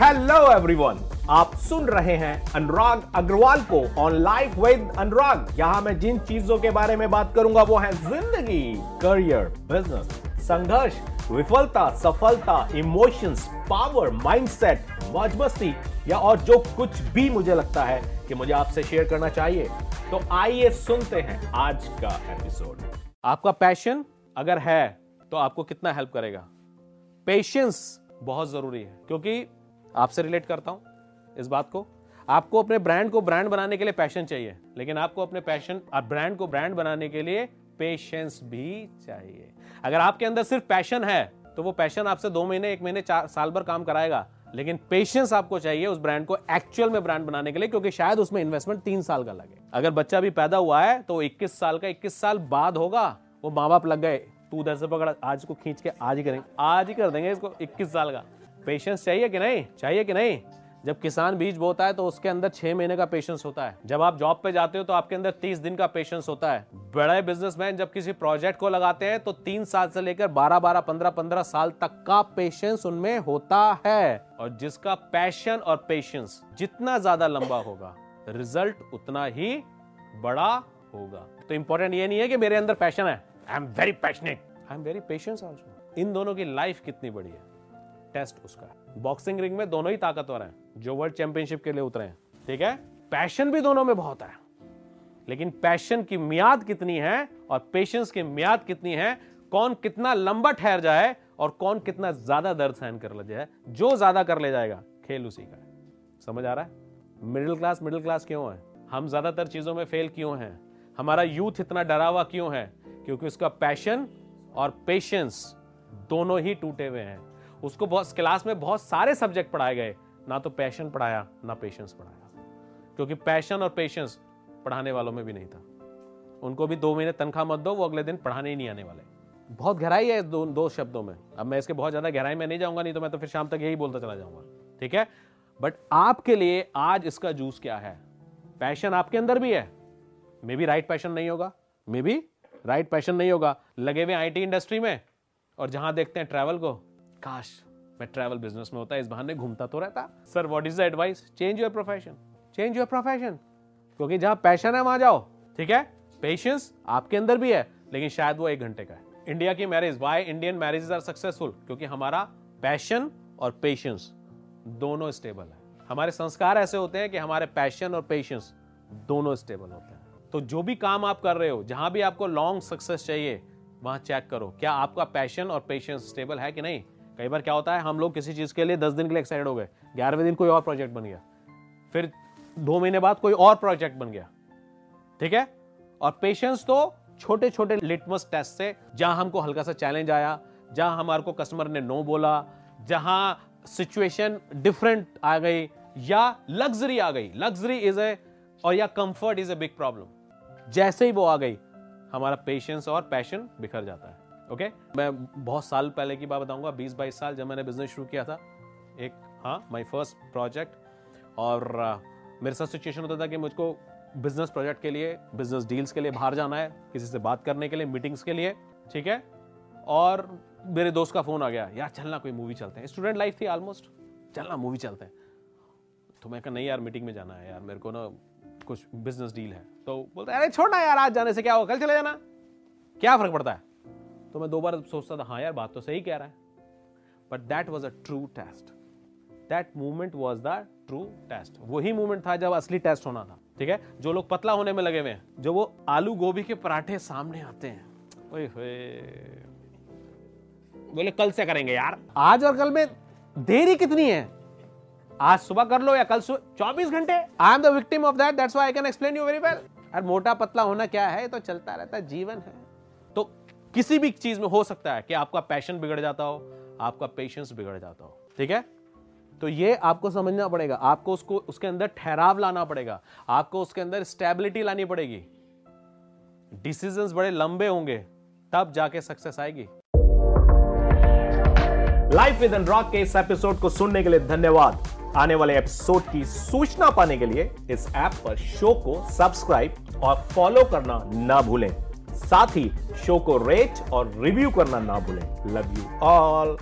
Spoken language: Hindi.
हेलो एवरीवन आप सुन रहे हैं अनुराग अग्रवाल को ऑन लाइफ विद अनुराग। यहाँ मैं जिन चीज़ों के बारे में बात करूँगा, वो है ज़िंदगी करियर बिज़नेस संघर्ष, विफलता, सफलता इमोशंस पावर माइंडसेट मस्ती या और जो कुछ भी मुझे लगता है कि मुझे आपसे शेयर करना चाहिए। तो आइए सुनते हैं आज का एपिसोड आपका पैशन अगर है तो आपको कितना हेल्प करेगा? पेशेंस बहुत ज़रूरी है, क्योंकि आपसे रिलेट करता हूँ इस बात को। आपको अपने ब्रांड को ब्रांड बनाने के लिए पैशन चाहिए, लेकिन आपको अपने पैशन ब्रांड को ब्रांड बनाने के लिए पेशेंस भी चाहिए। अगर आपके अंदर सिर्फ़ पैशन है तो वो पैशन आपसे दो महीने, एक महीने, चार, साल भर काम कराएगा। लेकिन पेशेंस आपको चाहिए उस ब्रांड को एक्चुअल में ब्रांड बनाने के लिए, क्योंकि शायद उसमें इन्वेस्टमेंट तीन साल का लगे। अगर बच्चा भी पैदा हुआ है तो 21 साल का 21 साल बाद होगा, वो माँ बाप लग गए। तू उधर से पकड़ा, आज को खींच के आज ही करेंगे, आज ही कर देंगे इसको 21 साल का। पेशेंस चाहिए कि नहीं? चाहिए कि नहीं? जब किसान बीज बोता है तो उसके अंदर छह महीने का पेशेंस होता है। जब आप जॉब पे जाते हो तो आपके अंदर तीस दिन का पेशेंस होता है। बड़े बिजनेसमैन जब किसी प्रोजेक्ट को लगाते हैं तो तीन साल से लेकर बारह बारह, पंद्रह पंद्रह साल तक का पेशेंस उनमें होता है। और जिसका पैशन और पेशेंस जितना ज़्यादा लंबा होगा, रिज़ल्ट उतना ही बड़ा होगा। तो इंपॉर्टेंट ये नहीं है कि मेरे अंदर पैशन है। I am very passionate. I am very patience also इन दोनों की लाइफ कितनी बड़ी है? टेस्ट उसका बॉक्सिंग रिंग में दोनों ही ताकतवर हैं, जो वर्ल्ड चैंपियनशिप के लिए उतरे हैं, ठीक है? पैशन भी दोनों में बहुत है, लेकिन पैशन की मियाद कितनी है और पेशेंस की मियाद कितनी है, कौन कितना लंबा ठहर जाए और कौन कितना ज़्यादा दर्द सहन कर ले जाए, जो ज़्यादा कर ले जाएगा, खेल उसी का समझ आ रहा है? मिडिल क्लास मिडिल क्लास क्यों है? हम ज़्यादातर चीज़ों में फेल क्यों हैं? हमारा यूथ इतना डरा हुआ क्यों है? क्योंकि उसका पैशन और पेशेंस दोनों ही टूटे हुए हैं। उसको बहुत क्लास में बहुत सारे सब्जेक्ट पढ़ाए गए। ना तो पैशन पढ़ाया ना पेशेंस पढ़ाया। क्योंकि पैशन और पेशेंस पढ़ाने वालों में भी नहीं था। उनको भी दो महीने तनख्वाह मत दो वो अगले दिन पढ़ाने ही नहीं आने वाले। बहुत गहराई है दो, दो शब्दों में। अब मैं इसके बहुत ज़्यादा गहराई में नहीं जाऊँगा नहीं तो मैं तो फिर शाम तक यही बोलता चला जाऊँगा। ठीक है? बट आपके लिए आज इसका जूस क्या है? पैशन आपके अंदर भी है। मे बी राइट पैशन नहीं होगा। मे बी राइट पैशन नहीं होगा। लगे हुए आईटी इंडस्ट्री में। और जहाँ देखते हैं ट्रैवल को काश। मैं ट्रैवल बिज़नेस में होता, इस बहाने घूमता तो रहता। Sir what is the advice change your profession change your profession क्योंकि जहाँ पैशन है, वहाँ जाओ। ठीक है? पेशेंस आपके अंदर भी है, लेकिन शायद वो एक घंटे का है। इंडिया की marriage why Indian marriage are successful क्योंकि हमारा पैशन और पेशेंस दोनों स्टेबल है। हमारे संस्कार ऐसे होते हैं कि हमारे पैशन और पेशेंस दोनों स्टेबल होते हैं। तो जो भी काम आप कर रहे हो, जहाँ भी आपको लॉन्ग सक्सेस चाहिए, वहाँ चेक करो, क्या आपका पैशन और पेशेंस स्टेबल है कि नहीं? कई बार क्या होता है, हम लोग किसी चीज़ के लिए दस दिन के लिए एक्साइड हो गए। ग्यारहवें दिन कोई और प्रोजेक्ट बन गया। फिर दो महीने बाद कोई और प्रोजेक्ट बन गया। ठीक है? और पेशेंस तो छोटे छोटे लिटमस टेस्ट से, जहाँ हमको हल्का सा चैलेंज आया, जहाँ हमारे को कस्टमर ने नो बोला, जहाँ सिचुएशन डिफरेंट आ गई, या लग्जरी आ गई। लग्जरी इज़ ए और या comfort is a big problem जैसे ही वो आ गई, हमारा पेशेंस और पैशन बिखर जाता है। Okay okay? मैं बहुत साल पहले की बात बताऊँगा बीस बाईस साल जब मैंने बिज़नेस शुरू किया था। एक हाँ माय फ़र्स्ट प्रोजेक्ट और uh, मेरे साथ सिचुएशन होता था कि मुझको बिज़नेस प्रोजेक्ट के लिए बिज़नेस डील्स के लिए बाहर जाना है किसी से बात करने के लिए मीटिंग्स के लिए ठीक है? और मेरे दोस्त का फ़ोन आ गया यार चलना कोई मूवी चलते हैं। स्टूडेंट लाइफ थी ऑलमोस्ट चलना मूवी चलते हैं। तो मैं कहा नहीं यार मीटिंग में जाना है यार मेरे को ना कुछ बिज़नेस डील है। तो बोलते अरे छोड़ना यार आज जाने से क्या होगा? कल चले जाना। क्या फ़र्क पड़ता है? तो मैं दो बार सोचता था हाँ यार, बात तो सही कह रहा है. But that was a true test that movement was the true test वही मूवमेंट था जब असली टेस्ट होना था, ठीक है? जो लोग पतला होने में लगे हुए हैं, जो वो आलू गोभी के पराठे सामने आते हैं। बोले, कल से करेंगे यार। आज और कल में देरी कितनी है? आज सुबह कर लो या कल सुबह चौबीस घंटे। I am the victim of that that's why I can explain you very well और मोटा पतला होना क्या है? तो चलता रहता है, जीवन है। किसी भी चीज़ में हो सकता है कि आपका पैशन बिगड़ जाता हो, आपका पेशेंस बिगड़ जाता हो, ठीक है? तो ये आपको समझना पड़ेगा, आपको उसको, उसके अंदर ठहराव लाना पड़ेगा, आपको उसके अंदर स्टेबिलिटी लानी पड़ेगी। डिसीजंस बड़े लंबे होंगे, तब जाके सक्सेस आएगी। लाइफ विद रॉक के इस एपिसोड को सुनने के लिए धन्यवाद। आने वाले एपिसोड की सूचना पाने के लिए इस ऐप पर शो को सब्सक्राइब और फॉलो करना ना भूलें। साथ ही शो को रेट और रिव्यू करना ना भूलें। Love you all